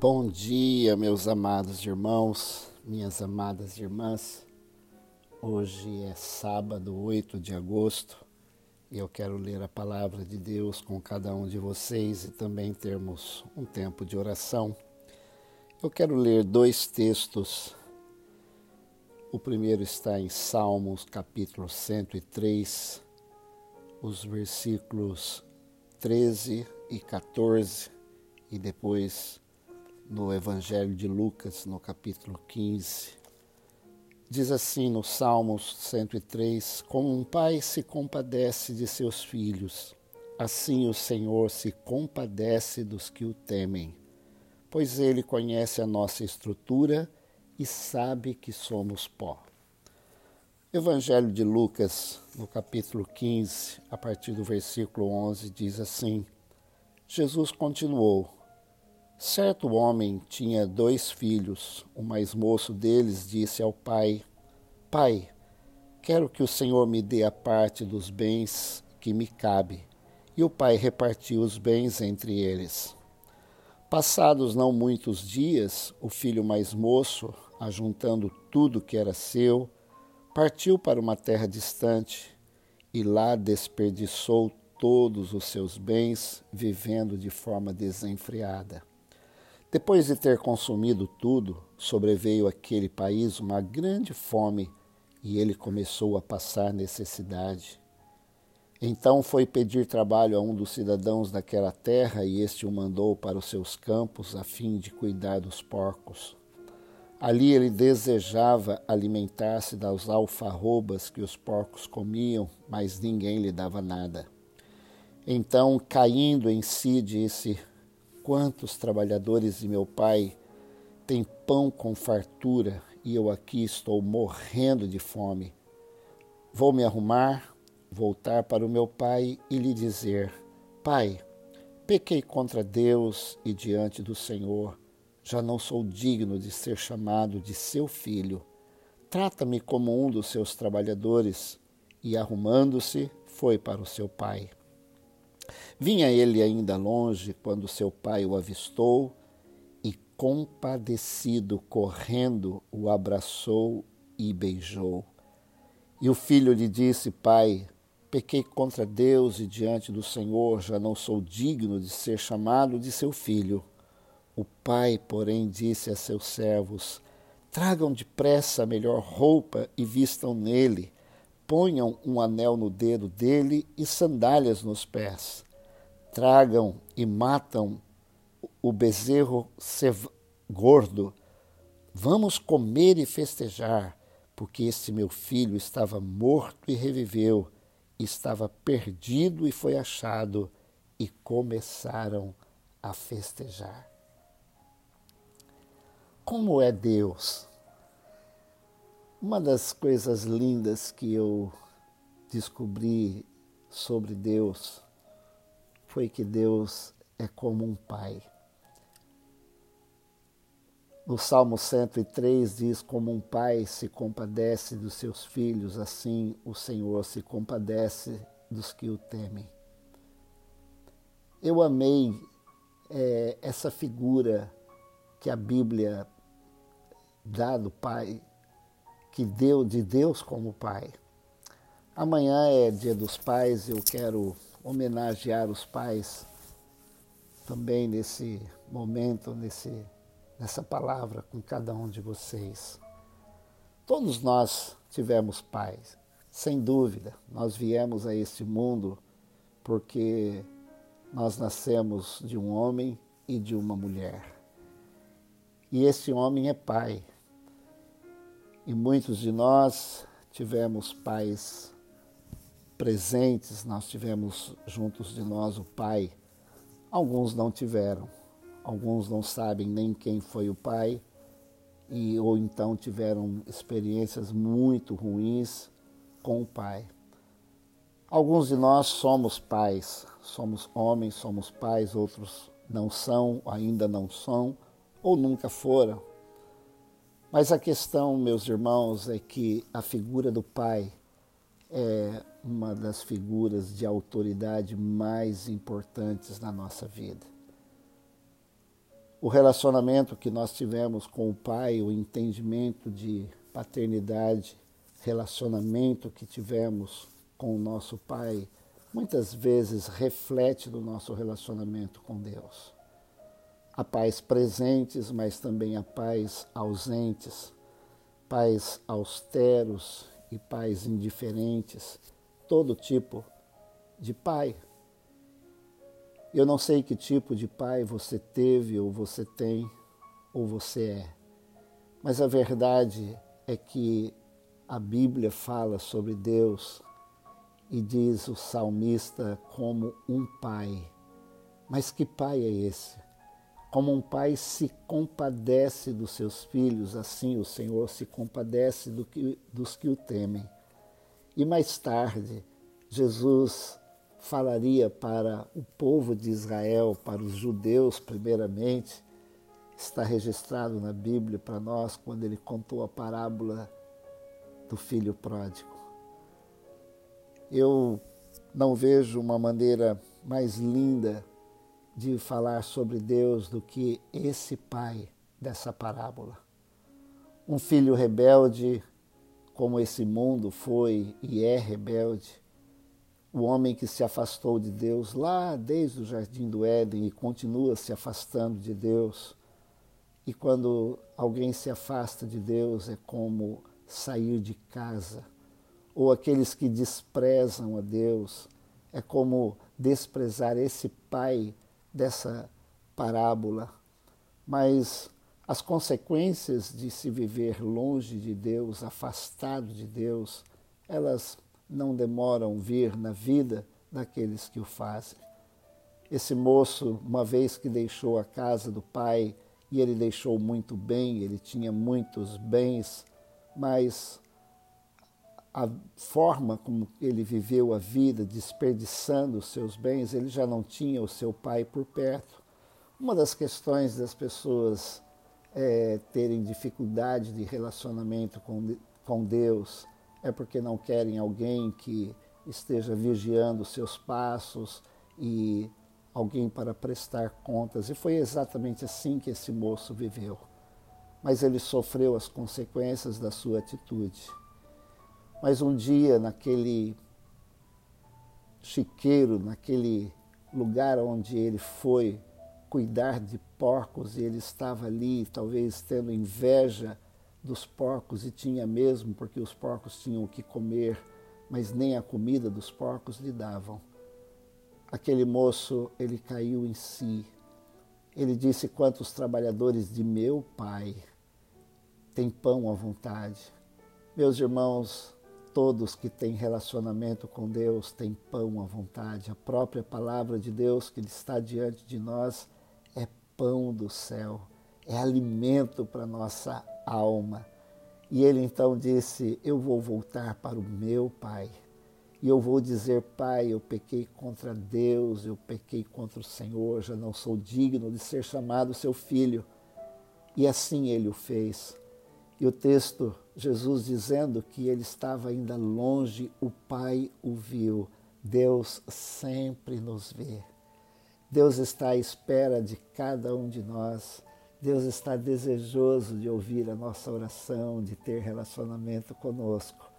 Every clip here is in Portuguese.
Bom dia, meus amados irmãos, minhas amadas irmãs. Hoje é sábado, 8 de agosto, e eu quero ler a palavra de Deus com cada um de vocês e também termos um tempo de oração. Eu quero ler dois textos. O primeiro está em Salmos, capítulo 103, os versículos 13 e 14, e depois no Evangelho de Lucas, no capítulo 15. Diz assim no Salmos 103: Como um pai se compadece de seus filhos, assim o Senhor se compadece dos que o temem, pois ele conhece a nossa estrutura e sabe que somos pó. Evangelho de Lucas, no capítulo 15, a partir do versículo 11, diz assim: Jesus continuou: Certo homem tinha dois filhos. O mais moço deles disse ao pai: Pai, quero que o Senhor me dê a parte dos bens que me cabe. E o pai repartiu os bens entre eles. Passados não muitos dias, o filho mais moço, ajuntando tudo que era seu, partiu para uma terra distante e lá desperdiçou todos os seus bens, vivendo de forma desenfreada. Depois de ter consumido tudo, sobreveio àquele país uma grande fome e ele começou a passar necessidade. Então foi pedir trabalho a um dos cidadãos daquela terra e este o mandou para os seus campos a fim de cuidar dos porcos. Ali ele desejava alimentar-se das alfarrobas que os porcos comiam, mas ninguém lhe dava nada. Então, caindo em si, disse: Quantos trabalhadores de meu pai têm pão com fartura e eu aqui estou morrendo de fome? Vou me arrumar, voltar para o meu pai e lhe dizer: Pai, pequei contra Deus e diante do Senhor. Já não sou digno de ser chamado de seu filho. Trata-me como um dos seus trabalhadores. E arrumando-se, foi para o seu pai. Vinha ele ainda longe quando seu pai o avistou e, compadecido, correndo, o abraçou e beijou. E o filho lhe disse: Pai, pequei contra Deus e diante do Senhor, já não sou digno de ser chamado de seu filho. O pai, porém, disse a seus servos: Tragam depressa a melhor roupa e vistam nele ponham um anel no dedo dele e sandálias nos pés. Tragam e matam o bezerro gordo. Vamos comer e festejar, porque este meu filho estava morto e reviveu, estava perdido e foi achado, e começaram a festejar. Como é Deus? Uma das coisas lindas que eu descobri sobre Deus foi que Deus é como um pai. No Salmo 103 diz: Como um pai se compadece dos seus filhos, assim o Senhor se compadece dos que o temem. Eu amei é, essa figura que a Bíblia dá do pai que deu de Deus como Pai. Amanhã é Dia dos Pais, eu quero homenagear os pais também nesse momento, nesse, nessa palavra com cada um de vocês. Todos nós tivemos pais, sem dúvida. Nós viemos a este mundo porque nós nascemos de um homem e de uma mulher. E esse homem é pai, e muitos de nós tivemos pais presentes, nós tivemos juntos de nós o pai. Alguns não tiveram, alguns não sabem nem quem foi o pai, e ou então tiveram experiências muito ruins com o pai. Alguns de nós somos pais, somos homens, somos pais, outros não são, ainda não são, ou nunca foram. Mas a questão, meus irmãos, é que a figura do pai é uma das figuras de autoridade mais importantes na nossa vida. o relacionamento que nós tivemos com o Pai, o entendimento de paternidade, relacionamento que tivemos com o nosso Pai, muitas vezes reflete no nosso relacionamento com Deus. Há pais presentes, mas também há pais ausentes, pais austeros e pais indiferentes, todo tipo de pai. Eu não sei que tipo de pai você teve, ou você tem, ou você é, mas a verdade é que a Bíblia fala sobre Deus e diz o salmista como um pai. Mas que pai é esse? Como um pai se compadece dos seus filhos, assim o Senhor se compadece do que, dos que o temem. E mais tarde, Jesus falaria para o povo de Israel, para os judeus, primeiramente, está registrado na Bíblia para nós quando ele contou a parábola do filho pródigo. Eu não vejo uma maneira mais linda de falar sobre Deus do que esse pai dessa parábola. Um filho rebelde, como esse mundo foi e é rebelde, o homem que se afastou de Deus lá desde o jardim do Éden e continua se afastando de Deus. E quando alguém se afasta de Deus é como sair de casa. Ou aqueles que desprezam a Deus é como desprezar esse pai dessa parábola. Mas as consequências de se viver longe de Deus, afastado de Deus, elas não demoram vir na vida daqueles que o fazem. Esse moço, uma vez que deixou a casa do pai, e ele deixou muito bem, ele tinha muitos bens, mas a forma como ele viveu a vida, desperdiçando os seus bens, ele já não tinha o seu pai por perto. Uma das questões das pessoas é, terem dificuldade de relacionamento com, com Deus é porque não querem alguém que esteja vigiando seus passos e alguém para prestar contas. E foi exatamente assim que esse moço viveu. Mas ele sofreu as consequências da sua atitude. Mas um dia, naquele chiqueiro, naquele lugar onde ele foi cuidar de porcos, e ele estava ali, talvez tendo inveja dos porcos, e tinha mesmo, porque os porcos tinham o que comer, mas nem a comida dos porcos lhe davam. Aquele moço, ele caiu em si. Ele disse: Quantos trabalhadores de meu pai têm pão à vontade? Meus irmãos, todos que têm relacionamento com Deus têm pão à vontade. A própria palavra de Deus que está diante de nós é pão do céu, é alimento para nossa alma. E ele então disse: Eu vou voltar para o meu pai. E eu vou dizer, Pai, eu pequei contra Deus, eu pequei contra o Senhor, já não sou digno de ser chamado seu filho. E assim ele o fez. E o texto, Jesus dizendo que ele estava ainda longe, o Pai o viu. Deus sempre nos vê. Deus está à espera de cada um de nós. Deus está desejoso de ouvir a nossa oração, de ter relacionamento conosco.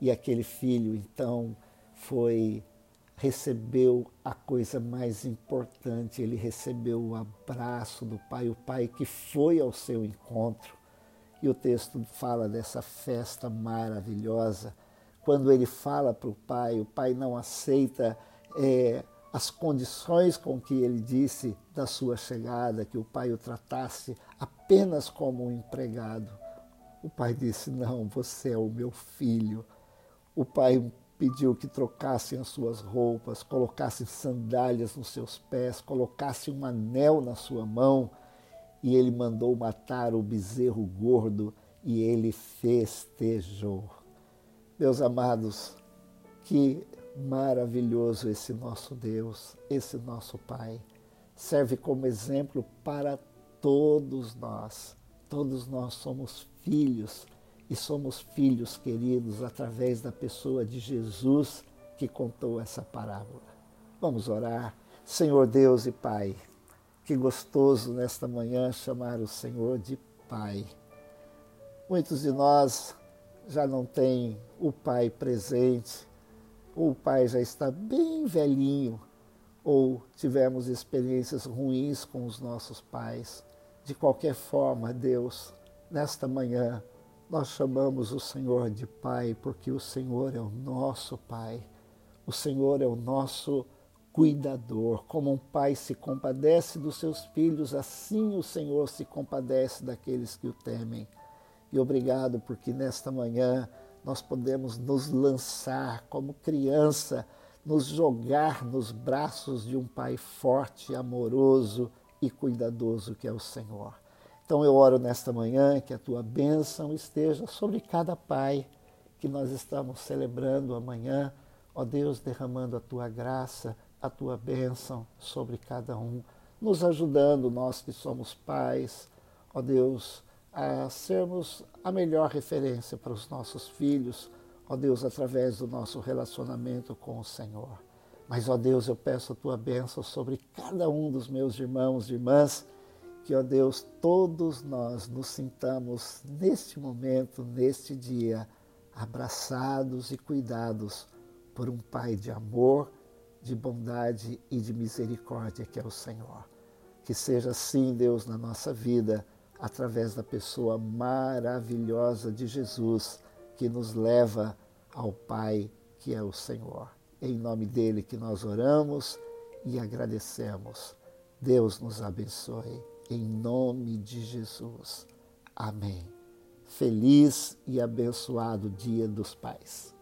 E aquele filho, então, foi recebeu a coisa mais importante, ele recebeu o abraço do pai, o pai que foi ao seu encontro. E o texto fala dessa festa maravilhosa. Quando ele fala para o pai, o pai não aceita é, as condições com que ele disse da sua chegada, que o pai o tratasse apenas como um empregado. O pai disse: Não, você é o meu filho. O pai pediu que trocassem as suas roupas, colocassem sandálias nos seus pés, colocassem um anel na sua mão, e ele mandou matar o bezerro gordo e ele festejou. Meus amados, que maravilhoso esse nosso Deus, esse nosso Pai. Serve como exemplo para todos nós. Todos nós somos filhos e somos filhos queridos através da pessoa de Jesus que contou essa parábola. Vamos orar. Senhor Deus e Pai, Que gostoso nesta manhã chamar o Senhor de Pai. Muitos de nós já não têm o Pai presente, ou o Pai já está bem velhinho, ou tivemos experiências ruins com os nossos pais. De qualquer forma, Deus, nesta manhã, nós chamamos o Senhor de Pai, porque o Senhor é o nosso Pai. O Senhor é o nosso cuidador. Como um pai se compadece dos seus filhos, assim o Senhor se compadece daqueles que o temem. E obrigado porque nesta manhã nós podemos nos lançar como criança, nos jogar nos braços de um Pai forte, amoroso e cuidadoso que é o Senhor. Então eu oro nesta manhã que a tua bênção esteja sobre cada pai que nós estamos celebrando amanhã Ó Deus, derramando a tua graça, a tua bênção sobre cada um, nos ajudando, nós que somos pais, ó Deus, a sermos a melhor referência para os nossos filhos, ó Deus, através do nosso relacionamento com o Senhor. Mas, ó Deus, eu peço a tua bênção sobre cada um dos meus irmãos e irmãs, que, ó Deus, todos nós nos sintamos neste momento, neste dia, abraçados e cuidados por um Pai de amor, de bondade e de misericórdia que é o Senhor. Que seja assim, Deus, na nossa vida, através da pessoa maravilhosa de Jesus, que nos leva ao Pai que é o Senhor. Em nome dele que nós oramos e agradecemos. Deus nos abençoe. Em nome de Jesus. Amém. Feliz e abençoado Dia dos Pais.